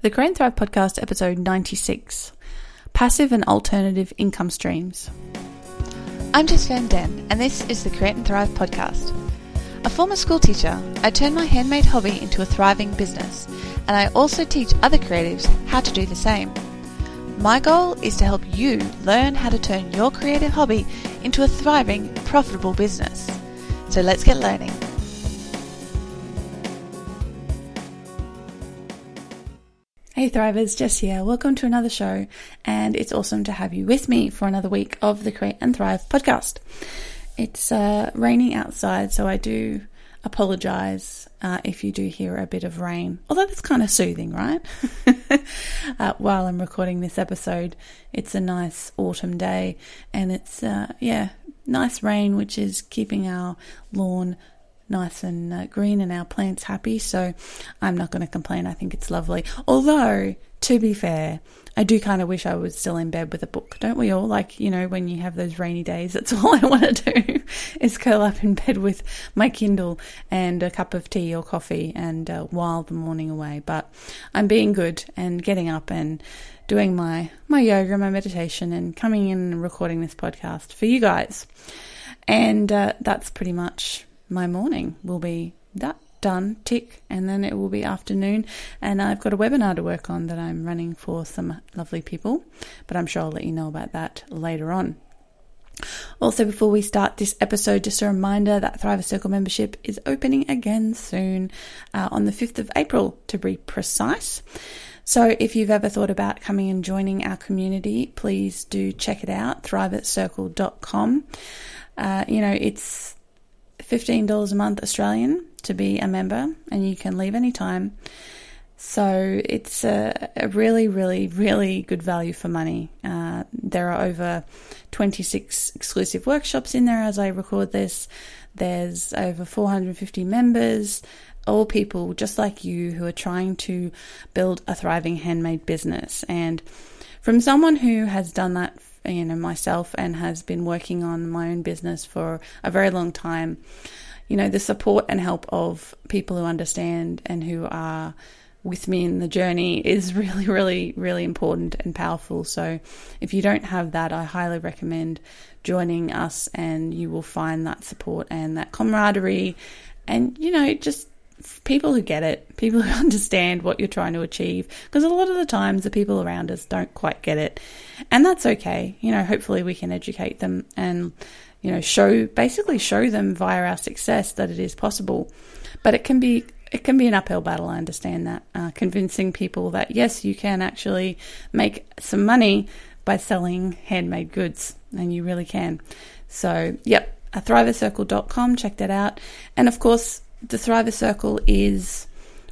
The Create and Thrive Podcast, episode 96 Passive and Alternative Income Streams. I'm Jess Van Den, and this is the Create and Thrive Podcast. A former school teacher, I turned my handmade hobby into a thriving business, and I also teach other creatives how to do the same. My goal is to help you learn how to turn your creative hobby into a thriving, profitable business. So let's get learning. Hey Thrivers, Jess here. Welcome to another show, and it's awesome to have you with me for another week of the Create and Thrive podcast. It's uh, raining outside, so I do apologize uh, if you do hear a bit of rain. Although that's kind of soothing, right? uh, while I'm recording this episode, it's a nice autumn day, and it's uh, yeah, nice rain, which is keeping our lawn nice and uh, green and our plants happy. So I'm not going to complain. I think it's lovely. Although, to be fair, I do kind of wish I was still in bed with a book. Don't we all? Like, you know, when you have those rainy days, that's all I want to do is curl up in bed with my Kindle and a cup of tea or coffee and uh, while the morning away. But I'm being good and getting up and doing my, my yoga, my meditation, and coming in and recording this podcast for you guys. And uh, that's pretty much my morning will be that done, tick, and then it will be afternoon. And I've got a webinar to work on that I'm running for some lovely people, but I'm sure I'll let you know about that later on. Also, before we start this episode, just a reminder that Thriver Circle membership is opening again soon uh, on the 5th of April, to be precise. So, if you've ever thought about coming and joining our community, please do check it out, thrivercircle.com. Uh, you know, it's $15 a month Australian to be a member, and you can leave anytime. So it's a, a, really, really, really good value for money. Uh, there are over 26 exclusive workshops in there as I record this. There's over 450 members, all people just like you who are trying to build a thriving handmade business. And from someone who has done that you know myself and has been working on my own business for a very long time. You know the support and help of people who understand and who are with me in the journey is really really really important and powerful. So if you don't have that i highly recommend joining us and you will find that support and that camaraderie and you know just people who get it, people who understand what you're trying to achieve. Because a lot of the times the people around us don't quite get it. And that's okay. You know, hopefully we can educate them and, you know, show, basically show them via our success that it is possible. But it can be, it can be an uphill battle. I understand that. Uh, convincing people that yes, you can actually make some money by selling handmade goods. And you really can. So, yep, thrivercircle.com, check that out. And of course, the Thriver Circle is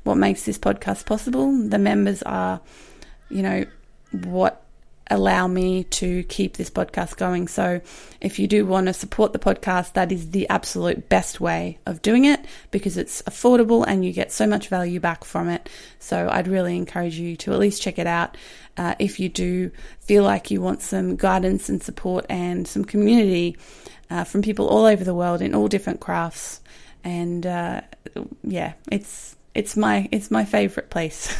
what makes this podcast possible. The members are, you know, what allow me to keep this podcast going. So if you do want to support the podcast, that is the absolute best way of doing it because it's affordable and you get so much value back from it. So I'd really encourage you to at least check it out. Uh, if you do feel like you want some guidance and support and some community uh, from people all over the world in all different crafts, and uh, yeah, it's it's my it's my favorite place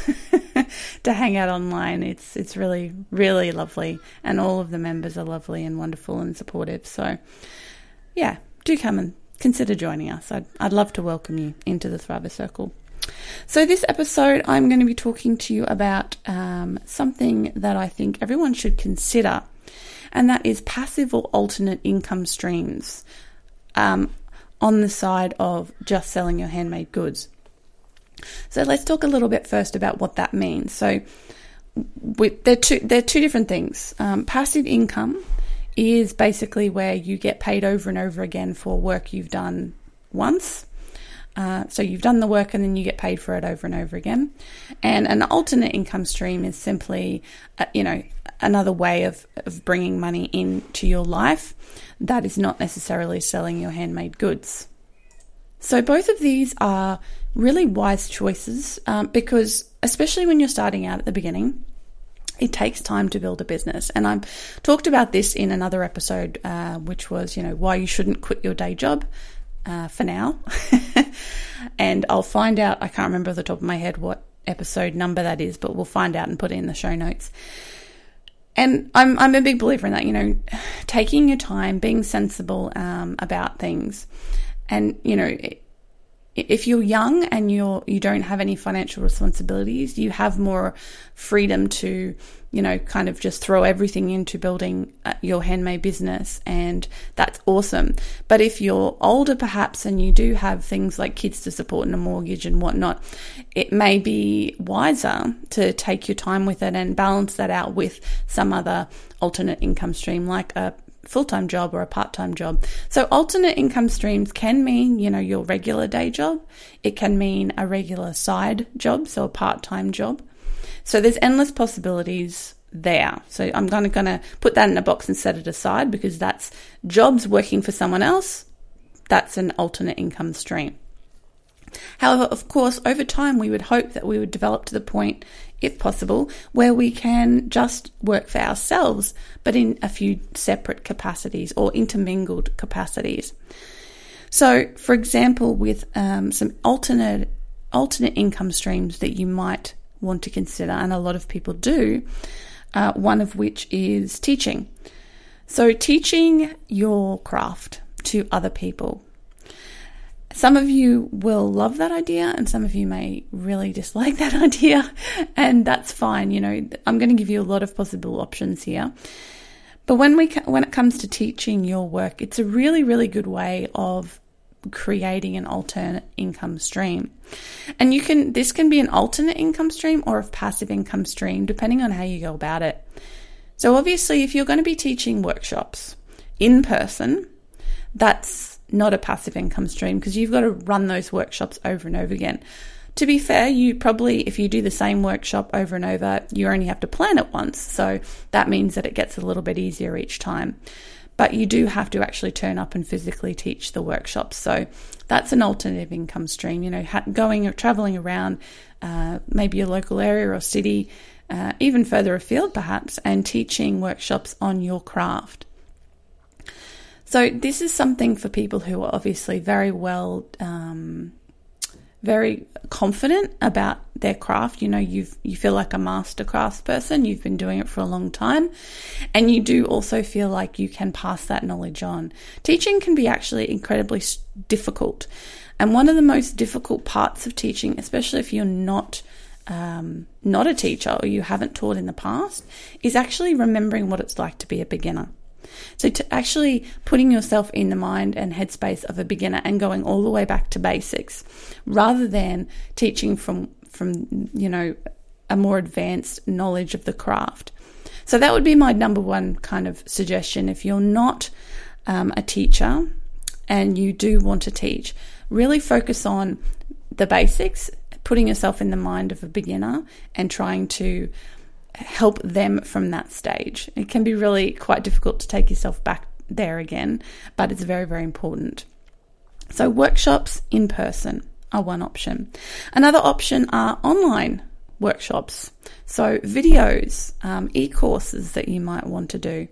to hang out online. It's it's really really lovely, and all of the members are lovely and wonderful and supportive. So yeah, do come and consider joining us. I'd I'd love to welcome you into the Thriver Circle. So, this episode, I'm going to be talking to you about um, something that I think everyone should consider, and that is passive or alternate income streams. Um, on the side of just selling your handmade goods. So let's talk a little bit first about what that means. So we, they're two they're two different things. Um, passive income is basically where you get paid over and over again for work you've done once. Uh, so you've done the work and then you get paid for it over and over again. And an alternate income stream is simply, uh, you know, another way of, of bringing money into your life that is not necessarily selling your handmade goods. So, both of these are really wise choices um, because, especially when you're starting out at the beginning, it takes time to build a business. And I've talked about this in another episode, uh, which was, you know, why you shouldn't quit your day job uh, for now. and I'll find out, I can't remember off the top of my head what episode number that is, but we'll find out and put it in the show notes. And I'm I'm a big believer in that. You know, taking your time, being sensible um, about things, and you know. If you're young and you're you don't have any financial responsibilities, you have more freedom to you know, kind of just throw everything into building uh, your handmade business, and that's awesome. But if you're older, perhaps, and you do have things like kids to support and a mortgage and whatnot, it may be wiser to take your time with it and balance that out with some other alternate income stream, like a full time job or a part time job. So, alternate income streams can mean, you know, your regular day job, it can mean a regular side job, so a part time job. So there's endless possibilities there. So I'm going to, going to put that in a box and set it aside because that's jobs working for someone else. That's an alternate income stream. However, of course, over time, we would hope that we would develop to the point, if possible, where we can just work for ourselves, but in a few separate capacities or intermingled capacities. So, for example, with um, some alternate alternate income streams that you might want to consider, and a lot of people do, uh, one of which is teaching. So, teaching your craft to other people. Some of you will love that idea, and some of you may really dislike that idea, and that's fine. You know, I'm going to give you a lot of possible options here. But when we when it comes to teaching your work, it's a really really good way of creating an alternate income stream. And you can, this can be an alternate income stream or a passive income stream, depending on how you go about it. So, obviously, if you're going to be teaching workshops in person, that's not a passive income stream because you've got to run those workshops over and over again. To be fair, you probably, if you do the same workshop over and over, you only have to plan it once. So that means that it gets a little bit easier each time but you do have to actually turn up and physically teach the workshops. So that's an alternative income stream. You know, going or traveling around, uh, maybe your local area or city, uh, even further afield perhaps, and teaching workshops on your craft. So this is something for people who are obviously very well um, very confident about their craft. You know, you you feel like a master crafts person. You've been doing it for a long time, and you do also feel like you can pass that knowledge on. Teaching can be actually incredibly difficult, and one of the most difficult parts of teaching, especially if you're not um, not a teacher or you haven't taught in the past, is actually remembering what it's like to be a beginner. So, to actually putting yourself in the mind and headspace of a beginner and going all the way back to basics rather than teaching from, from you know, a more advanced knowledge of the craft. So, that would be my number one kind of suggestion. If you're not um, a teacher and you do want to teach, really focus on the basics, putting yourself in the mind of a beginner and trying to help them from that stage. It can be really quite difficult to take yourself back there again, but it's very, very important. So, workshops in person are one option. Another option are online workshops. So, videos, um, e courses that you might want to do.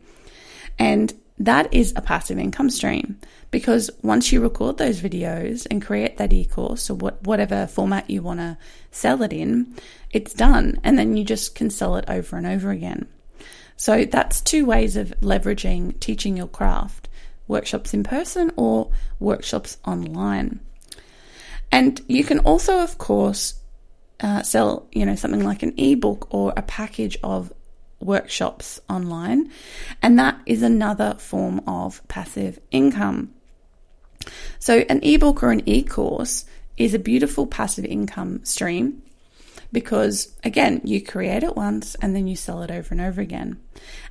And that is a passive income stream because once you record those videos and create that e-course or what, whatever format you want to sell it in, it's done. And then you just can sell it over and over again. So that's two ways of leveraging teaching your craft workshops in person or workshops online. And you can also, of course, uh, sell, you know, something like an ebook or a package of workshops online, and that is another form of passive income. So, an ebook or an e course is a beautiful passive income stream because again, you create it once and then you sell it over and over again.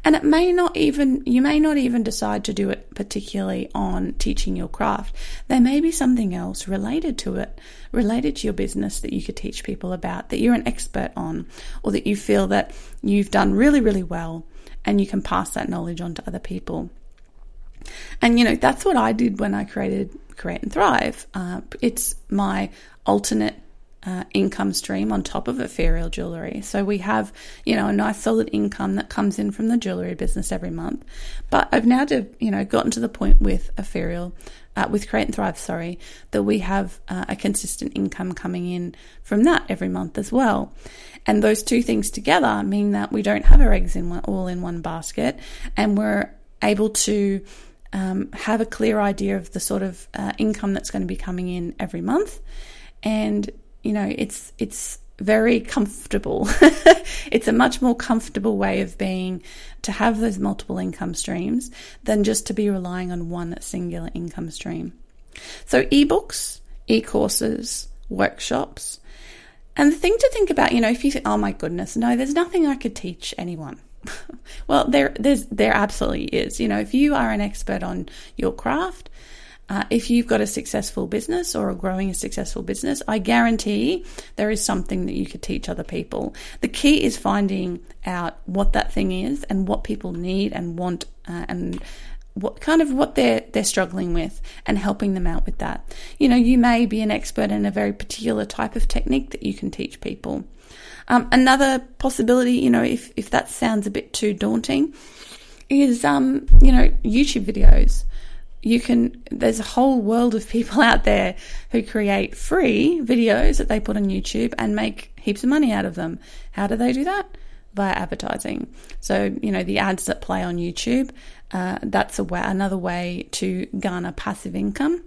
And it may not even, you may not even decide to do it particularly on teaching your craft. There may be something else related to it, related to your business that you could teach people about, that you're an expert on, or that you feel that you've done really, really well and you can pass that knowledge on to other people. And you know, that's what I did when I created Create and Thrive. Uh, it's my alternate uh, income stream on top of Ethereal Jewelry. So we have, you know, a nice solid income that comes in from the jewelry business every month. But I've now, to, you know, gotten to the point with Ethereal, uh, with Create and Thrive, sorry, that we have uh, a consistent income coming in from that every month as well. And those two things together mean that we don't have our eggs in one, all in one basket, and we're able to um, have a clear idea of the sort of uh, income that's going to be coming in every month, and you know it's it's very comfortable. it's a much more comfortable way of being to have those multiple income streams than just to be relying on one singular income stream. So ebooks, e-courses, workshops. And the thing to think about, you know, if you think, oh my goodness, no, there's nothing I could teach anyone. well, there, there's, there absolutely is. You know, if you are an expert on your craft, uh, if you've got a successful business or a growing a successful business, I guarantee there is something that you could teach other people. The key is finding out what that thing is and what people need and want uh, and what kind of what they're they're struggling with and helping them out with that. You know, you may be an expert in a very particular type of technique that you can teach people. Um, another possibility, you know, if, if that sounds a bit too daunting, is, um, you know, YouTube videos. You can, there's a whole world of people out there who create free videos that they put on YouTube and make heaps of money out of them. How do they do that? Via advertising. So, you know, the ads that play on YouTube, uh, that's a way, another way to garner passive income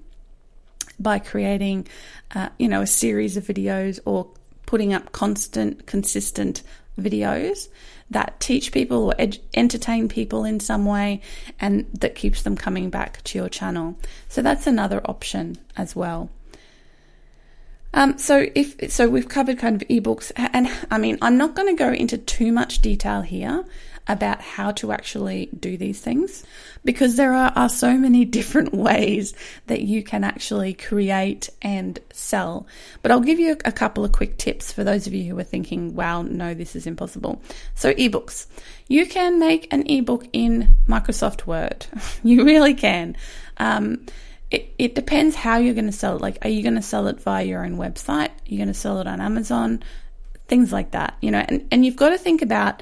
by creating, uh, you know, a series of videos or putting up constant, consistent videos that teach people or ed- entertain people in some way and that keeps them coming back to your channel. So that's another option as well. Um, so if so, we've covered kind of ebooks, and I mean, I'm not going to go into too much detail here about how to actually do these things because there are, are so many different ways that you can actually create and sell. But I'll give you a couple of quick tips for those of you who are thinking, wow, no, this is impossible. So, ebooks. You can make an ebook in Microsoft Word. you really can. Um, it, it depends how you're going to sell it. Like, are you going to sell it via your own website? Are you going to sell it on Amazon? Things like that, you know, and, and you've got to think about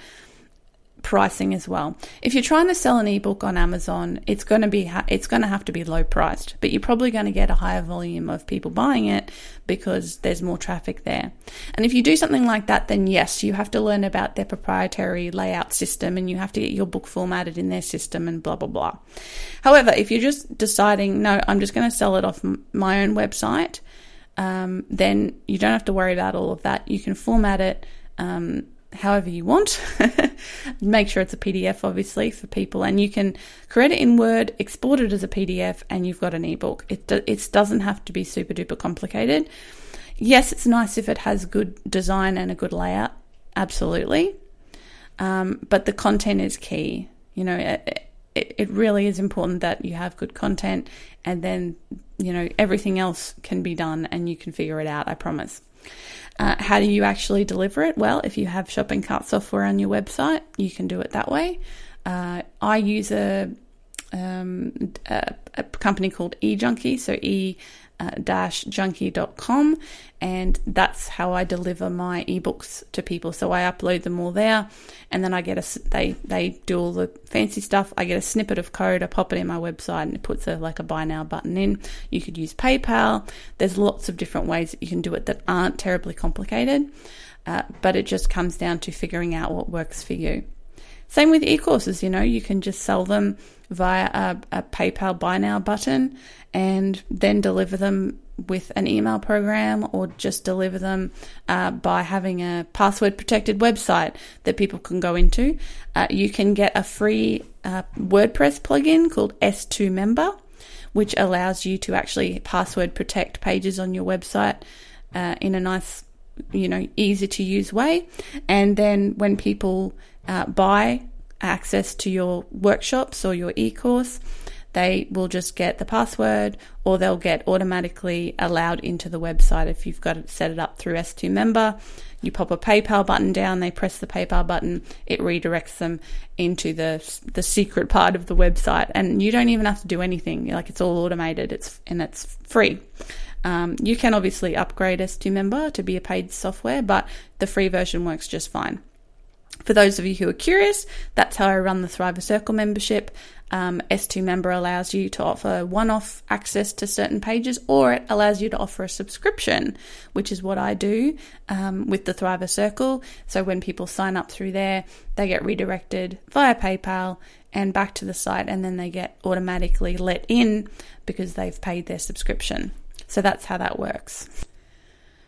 pricing as well. If you're trying to sell an ebook on Amazon, it's going to be it's going to have to be low priced, but you're probably going to get a higher volume of people buying it because there's more traffic there. And if you do something like that, then yes, you have to learn about their proprietary layout system and you have to get your book formatted in their system and blah blah blah. However, if you're just deciding, no, I'm just going to sell it off my own website, um, then you don't have to worry about all of that. You can format it. Um, however you want. Make sure it's a PDF, obviously, for people, and you can create it in Word, export it as a PDF, and you've got an ebook. It it doesn't have to be super duper complicated. Yes, it's nice if it has good design and a good layout, absolutely. Um, but the content is key. You know, it, it, it really is important that you have good content, and then you know everything else can be done, and you can figure it out. I promise. Uh, how do you actually deliver it? Well, if you have shopping cart software on your website, you can do it that way. Uh, I use a, um, a, a, company called eJunkie, so e junkie.com and that's how I deliver my ebooks to people. So I upload them all there and then I get a they they do all the fancy stuff. I get a snippet of code, I pop it in my website and it puts a like a buy now button in. You could use PayPal. There's lots of different ways that you can do it that aren't terribly complicated. Uh, but it just comes down to figuring out what works for you. Same with e-courses, you know, you can just sell them via a, a PayPal buy now button and then deliver them with an email program or just deliver them uh, by having a password protected website that people can go into. Uh, you can get a free uh, WordPress plugin called S2 Member, which allows you to actually password protect pages on your website uh, in a nice, you know, easy to use way. And then when people uh, buy access to your workshops or your e course, they will just get the password or they'll get automatically allowed into the website if you've got it set it up through S2 member. You pop a PayPal button down, they press the PayPal button, it redirects them into the the secret part of the website and you don't even have to do anything. Like it's all automated. It's and it's free. Um, you can obviously upgrade S2 member to be a paid software, but the free version works just fine. For those of you who are curious, that's how I run the Thriver Circle membership. Um, S2 member allows you to offer one off access to certain pages, or it allows you to offer a subscription, which is what I do um, with the Thriver Circle. So when people sign up through there, they get redirected via PayPal and back to the site, and then they get automatically let in because they've paid their subscription. So that's how that works.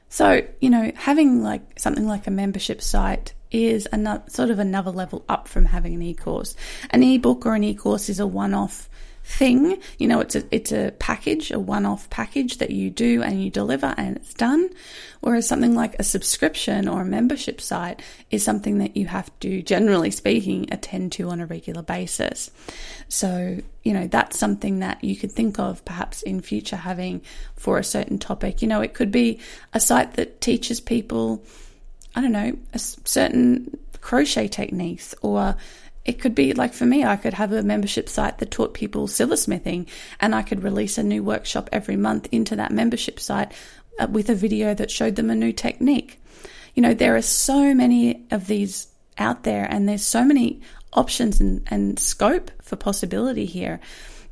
So, you know, having like something like a membership site is another sort of another level up from having an e-course. An e-book or an e-course is a one-off thing. You know, it's a it's a package, a one-off package that you do and you deliver and it's done. Whereas something like a subscription or a membership site is something that you have to, generally speaking, attend to on a regular basis. So, you know, that's something that you could think of perhaps in future having for a certain topic. You know, it could be a site that teaches people I don't know, a certain crochet techniques or it could be like for me, I could have a membership site that taught people silversmithing and I could release a new workshop every month into that membership site uh, with a video that showed them a new technique. You know, there are so many of these out there and there's so many options and, and scope for possibility here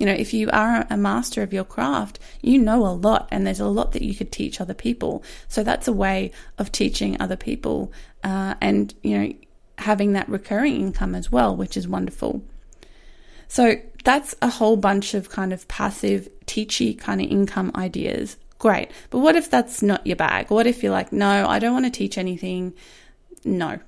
you know, if you are a master of your craft, you know a lot and there's a lot that you could teach other people. So that's a way of teaching other people uh, and, you know, having that recurring income as well, which is wonderful. So that's a whole bunch of kind of passive, teachy kind of income ideas. Great. But what if that's not your bag? What if you're like, no, I don't want to teach anything? No.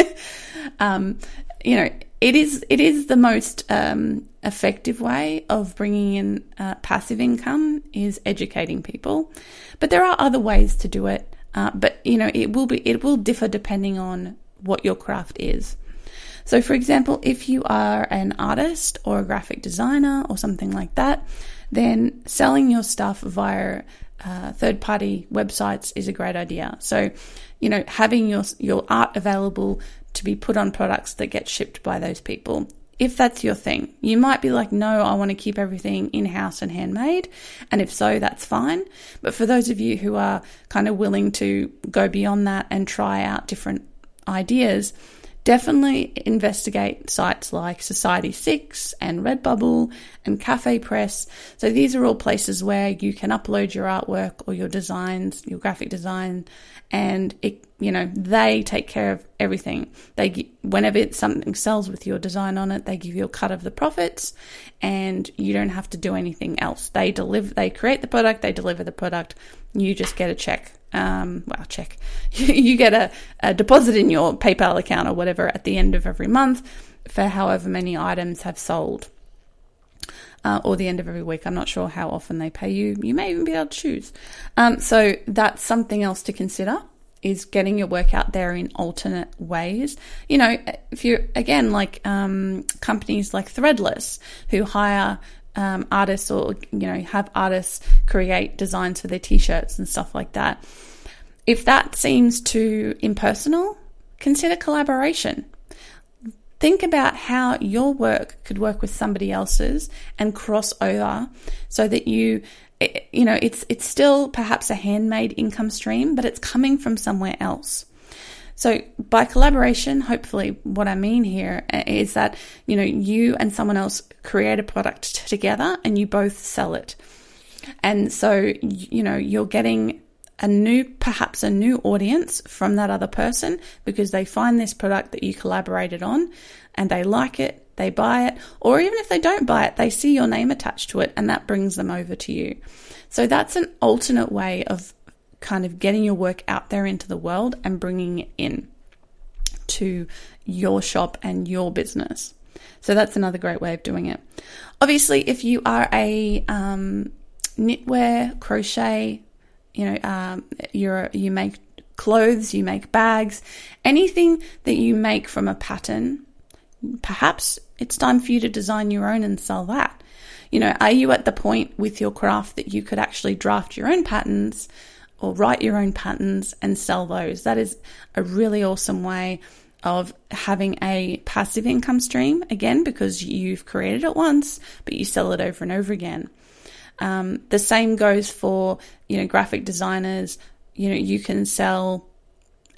um, you know, it is it is the most um, effective way of bringing in uh, passive income is educating people, but there are other ways to do it. Uh, but you know, it will be it will differ depending on what your craft is. So, for example, if you are an artist or a graphic designer or something like that, then selling your stuff via uh, third party websites is a great idea. So, you know, having your your art available to be put on products that get shipped by those people. If that's your thing, you might be like, no, I want to keep everything in house and handmade. And if so, that's fine. But for those of you who are kind of willing to go beyond that and try out different ideas, definitely investigate sites like Society6 and Redbubble and Cafe Press. So these are all places where you can upload your artwork or your designs, your graphic design, and it, you know, they take care of everything. They, whenever something sells with your design on it, they give you a cut of the profits and you don't have to do anything else. They deliver, they create the product, they deliver the product. You just get a check. Um, well, check. you get a, a deposit in your PayPal account or whatever at the end of every month for however many items have sold uh, or the end of every week. I'm not sure how often they pay you. You may even be able to choose. Um, so that's something else to consider is getting your work out there in alternate ways. You know, if you're again like um, companies like Threadless who hire um, artists or you know have artists create designs for their t-shirts and stuff like that. If that seems too impersonal, consider collaboration. Think about how your work could work with somebody else's and cross over so that you you know it's it's still perhaps a handmade income stream but it's coming from somewhere else. So by collaboration, hopefully what I mean here uh, is that you know you and someone else create a product together and you both sell it. And so you know you're getting a new, perhaps a new audience from that other person because they find this product that you collaborated on and they like it, they buy it, or even if they don't buy it, they see your name attached to it and that brings them over to you. So that's an alternate way of kind of getting your work out there into the world and bringing it in to your shop and your business. So that's another great way of doing it. Obviously, if you are a um, knitwear, crochet, you know, um, you're you make clothes, you make bags, anything that you make from a pattern, perhaps it's time for you to design your own and sell that. You know, are you at the point with your craft that you could actually draft your own patterns or write your own patterns and sell those? That is a really awesome way of having a passive income stream again because you've created it once, but you sell it over and over again. Um, the same goes for, you know, graphic designers. You know, you can sell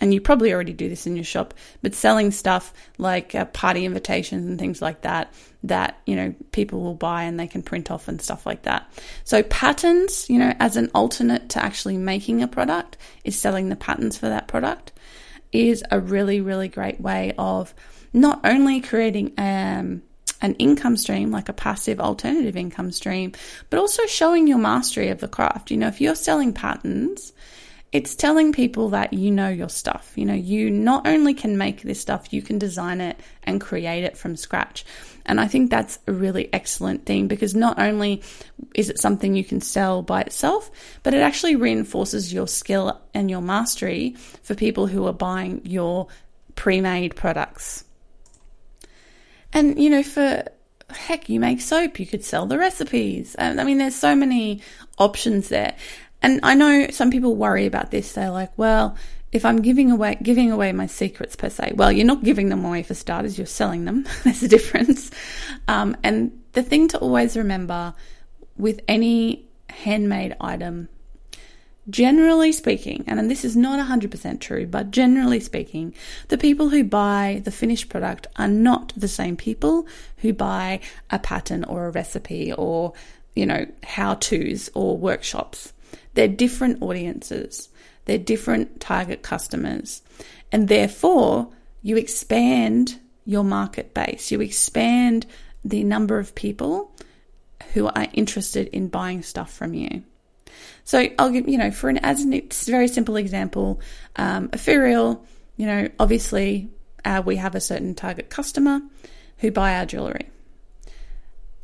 and you probably already do this in your shop, but selling stuff like uh, party invitations and things like that, that, you know, people will buy and they can print off and stuff like that. So patterns, you know, as an alternate to actually making a product is selling the patterns for that product is a really, really great way of not only creating, um, an income stream, like a passive alternative income stream, but also showing your mastery of the craft. You know, if you're selling patterns, it's telling people that you know your stuff. You know, you not only can make this stuff, you can design it and create it from scratch. And I think that's a really excellent thing because not only is it something you can sell by itself, but it actually reinforces your skill and your mastery for people who are buying your pre made products. And, you know, for heck, you make soap, you could sell the recipes. I mean, there's so many options there. And I know some people worry about this. They're like, well, if I'm giving away giving away my secrets per se, well, you're not giving them away for starters. You're selling them. There's a difference. Um, and the thing to always remember with any handmade item, generally speaking, and this is not 100% true, but generally speaking, the people who buy the finished product are not the same people who buy a pattern or a recipe or you know how to's or workshops. They're different audiences, they're different target customers, and therefore you expand your market base, you expand the number of people who are interested in buying stuff from you. So I'll give you know for an as a very simple example, um, Ethereal, you know, obviously uh, we have a certain target customer who buy our jewelry.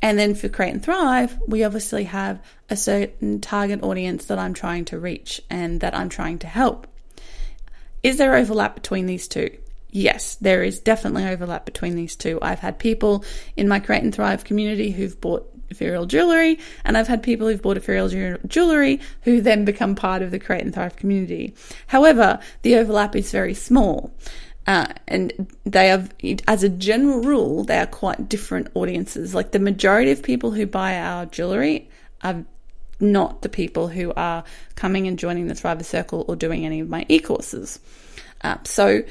And then for Create and Thrive, we obviously have a certain target audience that I'm trying to reach and that I'm trying to help. Is there overlap between these two? Yes, there is definitely overlap between these two. I've had people in my Create and Thrive community who've bought ethereal jewelry, and I've had people who've bought ethereal jewelry who then become part of the Create and Thrive community. However, the overlap is very small. Uh, and they are, as a general rule, they are quite different audiences. Like the majority of people who buy our jewelry are not the people who are coming and joining the Thriver Circle or doing any of my e courses. Uh, so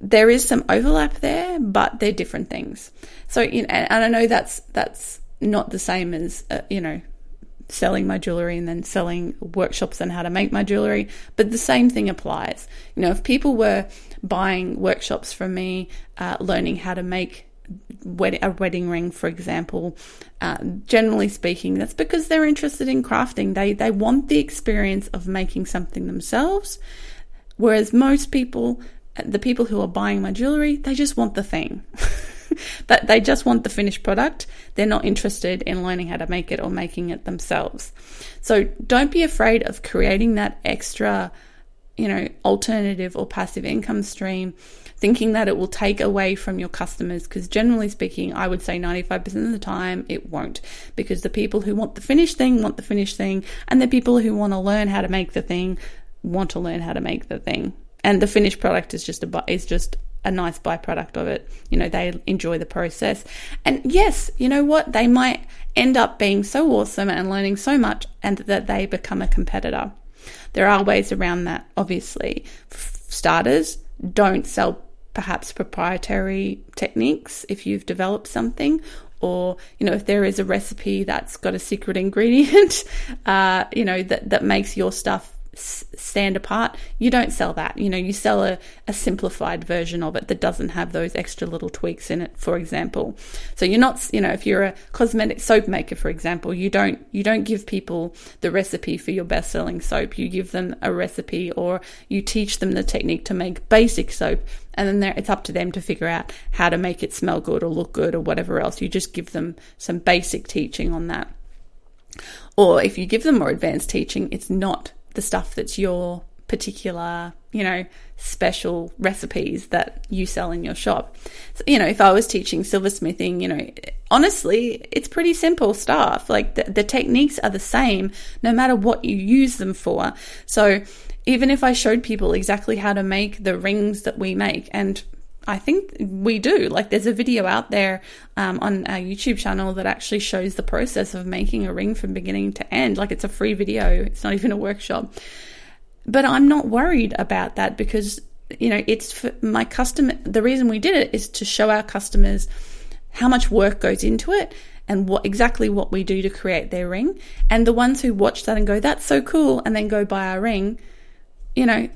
there is some overlap there, but they're different things. So, you know, and I know that's that's not the same as uh, you know selling my jewelry and then selling workshops on how to make my jewelry, but the same thing applies. You know, if people were buying workshops from me, uh, learning how to make a wedding ring, for example, uh, generally speaking, that's because they're interested in crafting. They they want the experience of making something themselves, whereas most people, the people who are buying my jewelry, they just want the thing. that they just want the finished product. They're not interested in learning how to make it or making it themselves. So don't be afraid of creating that extra, you know, alternative or passive income stream thinking that it will take away from your customers because generally speaking i would say 95% of the time it won't because the people who want the finished thing want the finished thing and the people who want to learn how to make the thing want to learn how to make the thing and the finished product is just a is just a nice byproduct of it. You know, they enjoy the process. And yes, you know what? They might end up being so awesome and learning so much and that they become a competitor. There are ways around that, obviously. For starters, don't sell perhaps proprietary techniques if you've developed something or you know if there is a recipe that's got a secret ingredient uh, you know that that makes your stuff stand apart, you don't sell that. You know, you sell a, a simplified version of it that doesn't have those extra little tweaks in it, for example. So you're not, you know, if you're a cosmetic soap maker, for example, you don't you don't give people the recipe for your best selling soap. You give them a recipe or you teach them the technique to make basic soap and then it's up to them to figure out how to make it smell good or look good or whatever else. You just give them some basic teaching on that. Or if you give them more advanced teaching, it's not the stuff that's your particular, you know, special recipes that you sell in your shop. So, you know, if I was teaching silversmithing, you know, honestly, it's pretty simple stuff. Like the, the techniques are the same no matter what you use them for. So even if I showed people exactly how to make the rings that we make, and I think we do. Like, there's a video out there um, on our YouTube channel that actually shows the process of making a ring from beginning to end. Like, it's a free video, it's not even a workshop. But I'm not worried about that because, you know, it's for my customer. The reason we did it is to show our customers how much work goes into it and what exactly what we do to create their ring. And the ones who watch that and go, that's so cool, and then go buy our ring, you know,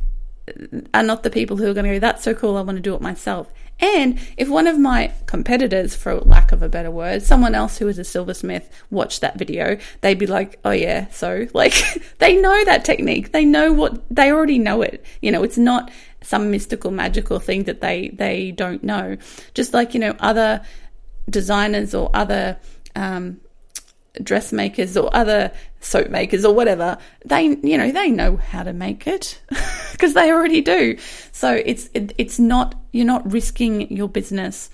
are not the people who are going to go, that's so cool, I want to do it myself. And if one of my competitors, for lack of a better word, someone else who is a silversmith watched that video, they'd be like, oh yeah, so like they know that technique. They know what, they already know it. You know, it's not some mystical, magical thing that they, they don't know. Just like, you know, other designers or other, um, dressmakers or other soap makers or whatever, they you know they know how to make it because they already do. So it's it, it's not you're not risking your business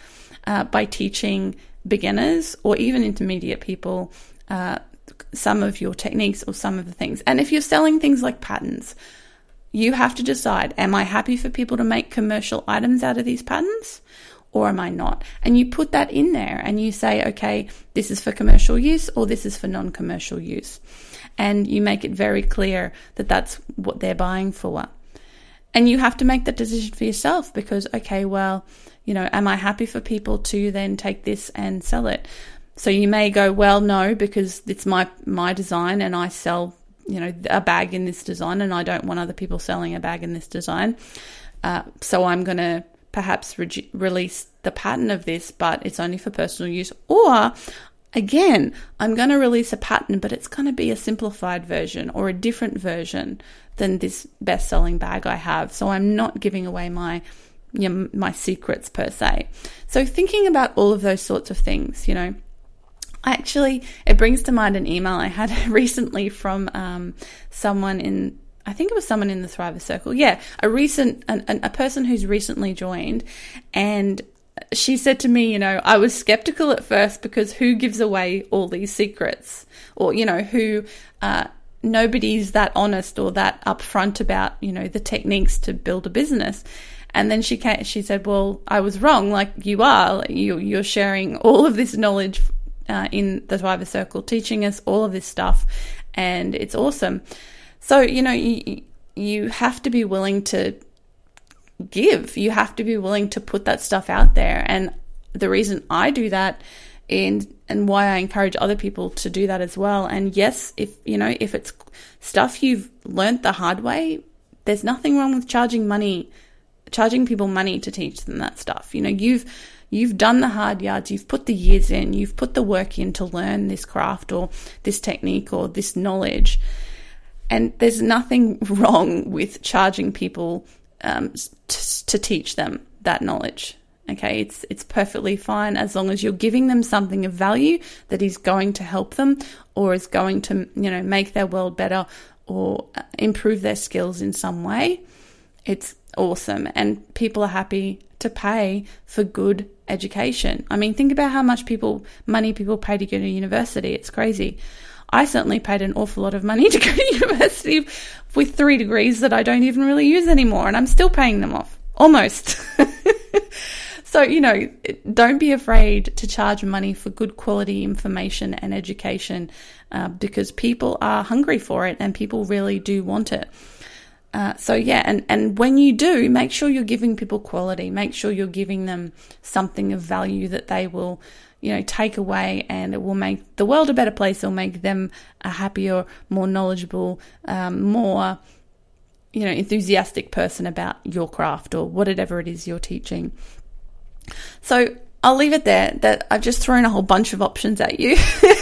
uh, by teaching beginners or even intermediate people uh, some of your techniques or some of the things. And if you're selling things like patterns, you have to decide: Am I happy for people to make commercial items out of these patterns? Or am I not? And you put that in there and you say, okay, this is for commercial use or this is for non commercial use. And you make it very clear that that's what they're buying for. And you have to make that decision for yourself because, okay, well, you know, am I happy for people to then take this and sell it? So you may go, well, no, because it's my, my design and I sell, you know, a bag in this design and I don't want other people selling a bag in this design. Uh, so I'm going to perhaps re- release the pattern of this, but it's only for personal use. Or again, I'm going to release a pattern, but it's going to be a simplified version or a different version than this best selling bag I have. So I'm not giving away my my secrets per se. So thinking about all of those sorts of things, you know, actually it brings to mind an email I had recently from um, someone in I think it was someone in the Thriver Circle. Yeah, a recent, an, a person who's recently joined, and she said to me, you know, I was skeptical at first because who gives away all these secrets, or you know, who uh, nobody's that honest or that upfront about, you know, the techniques to build a business. And then she came, she said, "Well, I was wrong. Like you are, you, you're sharing all of this knowledge uh, in the Thriver Circle, teaching us all of this stuff, and it's awesome." So, you know, you, you have to be willing to give. You have to be willing to put that stuff out there. And the reason I do that and and why I encourage other people to do that as well. And yes, if you know, if it's stuff you've learned the hard way, there's nothing wrong with charging money, charging people money to teach them that stuff. You know, you've you've done the hard yards, you've put the years in, you've put the work in to learn this craft or this technique or this knowledge. And there's nothing wrong with charging people um, t- to teach them that knowledge. Okay, it's it's perfectly fine as long as you're giving them something of value that is going to help them or is going to you know make their world better or uh, improve their skills in some way. It's awesome, and people are happy to pay for good education. I mean, think about how much people money people pay to go to university. It's crazy. I certainly paid an awful lot of money to go to university with three degrees that I don't even really use anymore, and I'm still paying them off. Almost. so, you know, don't be afraid to charge money for good quality information and education uh, because people are hungry for it and people really do want it. Uh, so yeah, and, and when you do, make sure you're giving people quality. Make sure you're giving them something of value that they will you know, take away and it will make the world a better place. It'll make them a happier, more knowledgeable, um, more, you know, enthusiastic person about your craft or whatever it is you're teaching. So I'll leave it there that I've just thrown a whole bunch of options at you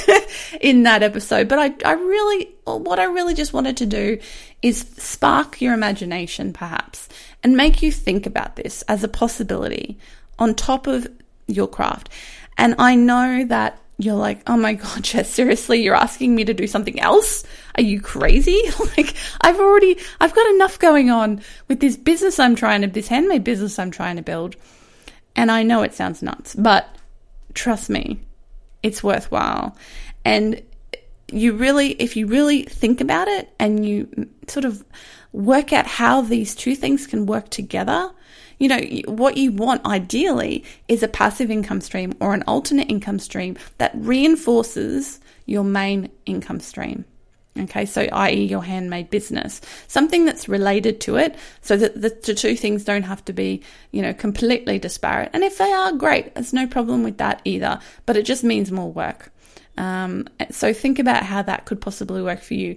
in that episode. But I, I really, what I really just wanted to do is spark your imagination perhaps and make you think about this as a possibility on top of your craft. And I know that you're like, oh my God, Jess, seriously, you're asking me to do something else? Are you crazy? like, I've already, I've got enough going on with this business I'm trying to, this handmade business I'm trying to build. And I know it sounds nuts, but trust me, it's worthwhile. And you really, if you really think about it and you sort of work out how these two things can work together, you know, what you want ideally is a passive income stream or an alternate income stream that reinforces your main income stream. Okay, so i.e., your handmade business, something that's related to it, so that the, two things don't have to be, you know, completely disparate. And if they are, great, there's no problem with that either, but it just means more work. Um, so think about how that could possibly work for you.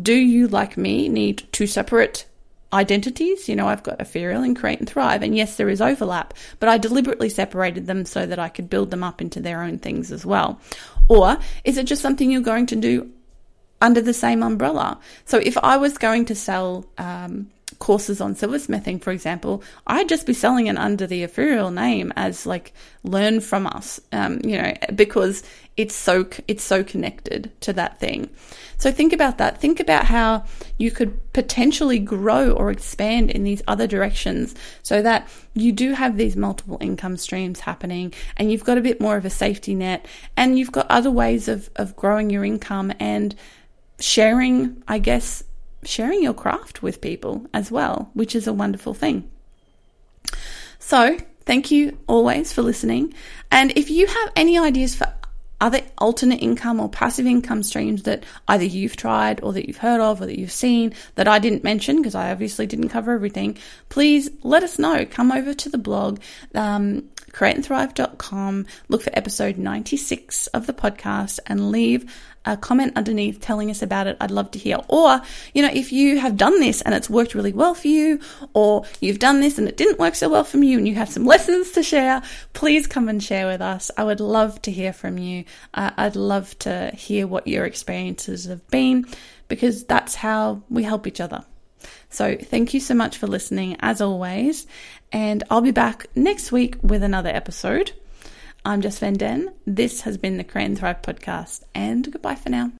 Do you, like me, need two separate identities? You know, I've got Ethereal and Create and Thrive, and yes, there is overlap, but I deliberately separated them so that I could build them up into their own things as well. Or is it just something you're going to do under the same umbrella? So if I was going to sell, um, courses on silversmithing, for example, I'd just be selling it under the Ethereal name as like learn from us, um, you know, because it's so it's so connected to that thing. So think about that. Think about how you could potentially grow or expand in these other directions so that you do have these multiple income streams happening and you've got a bit more of a safety net and you've got other ways of, of growing your income and sharing, I guess, sharing your craft with people as well, which is a wonderful thing. So, thank you always for listening. And if you have any ideas for other alternate income or passive income streams that either you've tried or that you've heard of or that you've seen that I didn't mention because I obviously didn't cover everything, please let us know. Come over to the blog, um, createandthrive.com, look for episode 96 of the podcast and leave a comment underneath telling us about it. I'd love to hear. Or, you know, if you have done this and it's worked really well for you, or you've done this and it didn't work so well for you and you have some lessons to share, please come and share with us. I would love to hear from you. Uh, I'd love to hear what your experiences have been because that's how we help each other. So thank you so much for listening as always. And I'll be back next week with another episode. I'm Jess Van Den. This has been the Create and Thrive podcast, and goodbye for now.